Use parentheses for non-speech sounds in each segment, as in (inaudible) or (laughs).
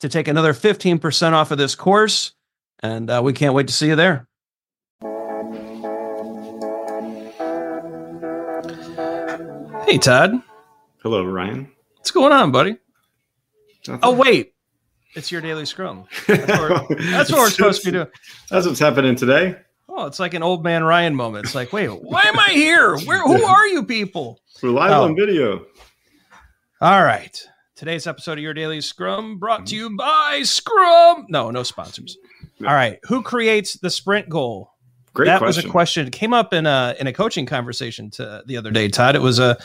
to take another 15% off of this course. And uh, we can't wait to see you there. Hey, Todd. Hello, Ryan. What's going on, buddy? Nothing. Oh, wait. It's your daily scrum. That's what we're, that's what we're supposed to be doing. That's what's happening today. Oh, it's like an old man Ryan moment. It's like, wait, why am I here? (laughs) Where? Who are you people? We're live oh. on video. All right. Today's episode of Your Daily Scrum brought to you by Scrum. No, no sponsors. No. All right. Who creates the sprint goal? Great that question. was a question. It came up in a in a coaching conversation to the other day, Todd. It was a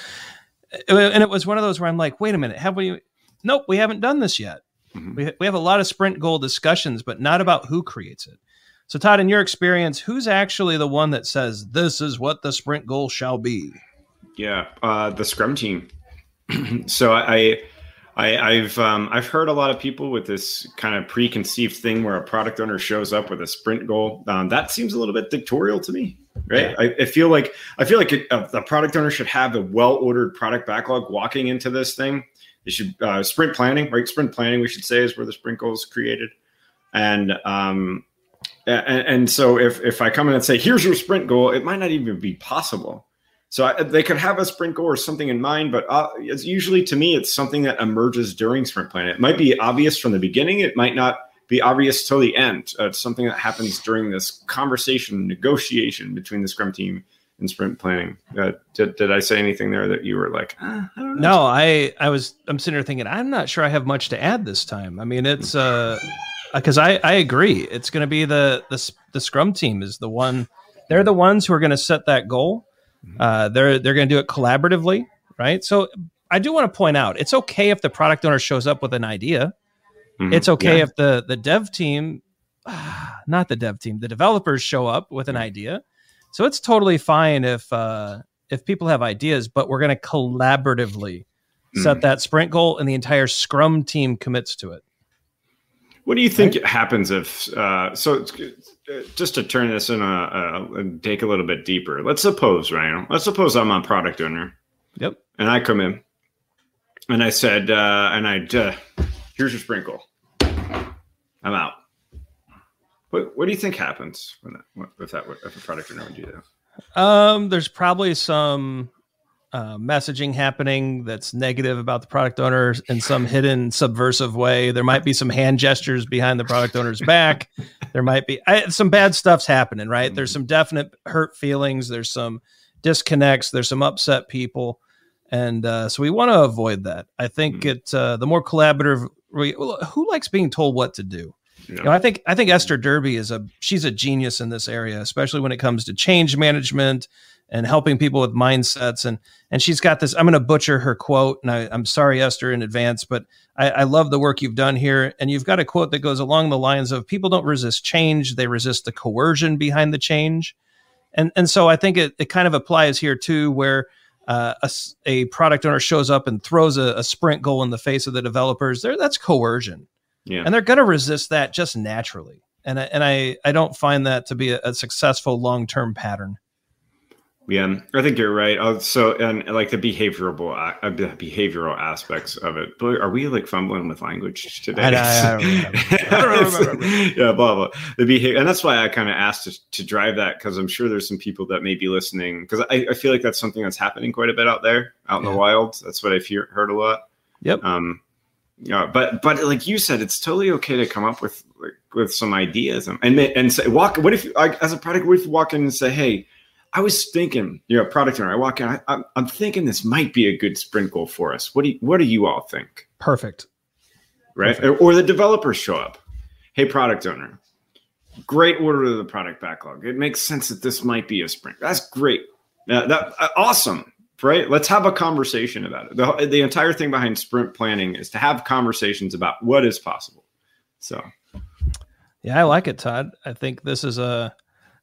and it was one of those where I'm like, wait a minute, have we nope, we haven't done this yet. Mm-hmm. We, we have a lot of sprint goal discussions, but not about who creates it. So, Todd, in your experience, who's actually the one that says this is what the sprint goal shall be? Yeah, uh, the Scrum team. (clears throat) so I, I, have um, I've heard a lot of people with this kind of preconceived thing where a product owner shows up with a sprint goal. Um, that seems a little bit dictatorial to me, right? Yeah. I, I, feel like I feel like a, a, product owner should have a well ordered product backlog walking into this thing. They should uh, sprint planning, right? Sprint planning, we should say, is where the sprint goal is created, and um, and, and so if if I come in and say, "Here's your sprint goal," it might not even be possible so I, they could have a sprint goal or something in mind, but uh, it's usually to me, it's something that emerges during sprint planning. It might be obvious from the beginning. It might not be obvious till the end. Uh, it's something that happens during this conversation, negotiation between the scrum team and sprint planning. Uh, did, did I say anything there that you were like, ah, I don't know? No, I, I was, I'm sitting here thinking, I'm not sure I have much to add this time. I mean, it's, uh, because I, I agree. It's going to be the, the, the scrum team is the one, they're the ones who are going to set that goal. Uh, they're they're going to do it collaboratively, right? So I do want to point out it's okay if the product owner shows up with an idea. Mm-hmm. It's okay yeah. if the the dev team, not the dev team, the developers show up with an idea. So it's totally fine if uh, if people have ideas, but we're going to collaboratively mm-hmm. set that sprint goal, and the entire Scrum team commits to it. What do you think right? happens if uh, so? Just to turn this in a, a, and take a little bit deeper. Let's suppose, Ryan. Let's suppose I'm a product owner. Yep. And I come in, and I said, uh, and I uh, here's your sprint goal. I'm out. What What do you think happens when that, if that if a product owner would do that? Um, there's probably some uh, messaging happening that's negative about the product owner in some (laughs) hidden subversive way. There might be some hand gestures behind the product owner's back. There might be I, some bad stuff's happening, right? There's some definite hurt feelings. There's some disconnects. There's some upset people, and uh, so we want to avoid that. I think mm. it uh, the more collaborative. we, Who likes being told what to do? Yeah. You know, I think I think Esther Derby is a she's a genius in this area, especially when it comes to change management and helping people with mindsets. And and she's got this. I'm going to butcher her quote, and I, am sorry, Esther, in advance, but I, I love the work you've done here. And you've got a quote that goes along the lines of people don't resist change; they resist the coercion behind the change. And and so I think it, it kind of applies here too, where uh, a, a, product owner shows up and throws a, a, sprint goal in the face of the developers. There, that's coercion. Yeah. And they're going to resist that just naturally. and I, and I I don't find that to be a, a successful long term pattern. Yeah, I think you're right. Uh, so, and like the behavioral, uh, behavioral aspects of it. But are we like fumbling with language today? I, I, (laughs) I remember. yeah, blah blah. The behavior, and that's why I kind of asked to, to drive that because I'm sure there's some people that may be listening because I, I feel like that's something that's happening quite a bit out there, out yeah. in the wild. That's what I've hear, heard a lot. Yep. Um, yeah, but but like you said, it's totally okay to come up with like, with some ideas and and say walk. What if like, as a product, what if you walk in and say, hey I was thinking, you know, product owner. I walk in. I, am I'm thinking this might be a good sprint goal for us. What do you, What do you all think? Perfect. Right, Perfect. or the developers show up. Hey, product owner, great order to the product backlog. It makes sense that this might be a sprint. That's great. Uh, that uh, awesome. Right. Let's have a conversation about it. The, the entire thing behind sprint planning is to have conversations about what is possible. So, yeah, I like it, Todd. I think this is a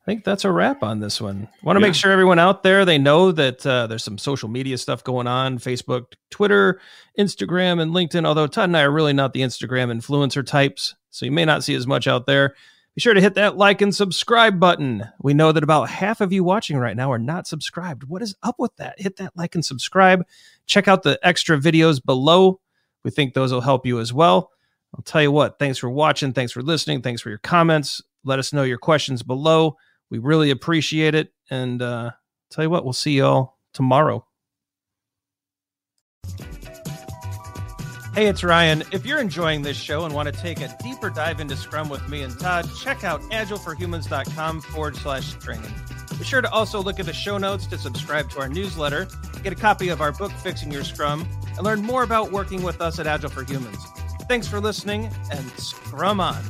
think that's a wrap on this one. Want to yeah. make sure everyone out there they know that uh, there's some social media stuff going on: Facebook, Twitter, Instagram, and LinkedIn. Although Todd and I are really not the Instagram influencer types, so you may not see as much out there. Be sure to hit that like and subscribe button. We know that about half of you watching right now are not subscribed. What is up with that? Hit that like and subscribe. Check out the extra videos below. We think those will help you as well. I'll tell you what, thanks for watching. Thanks for listening. Thanks for your comments. Let us know your questions below. We really appreciate it. And uh, tell you what, we'll see y'all tomorrow. Hey, it's Ryan. If you're enjoying this show and want to take a deeper dive into Scrum with me and Todd, check out agileforhumans.com forward slash training. Be sure to also look at the show notes to subscribe to our newsletter, get a copy of our book, Fixing Your Scrum, and learn more about working with us at Agile for Humans. Thanks for listening and Scrum on.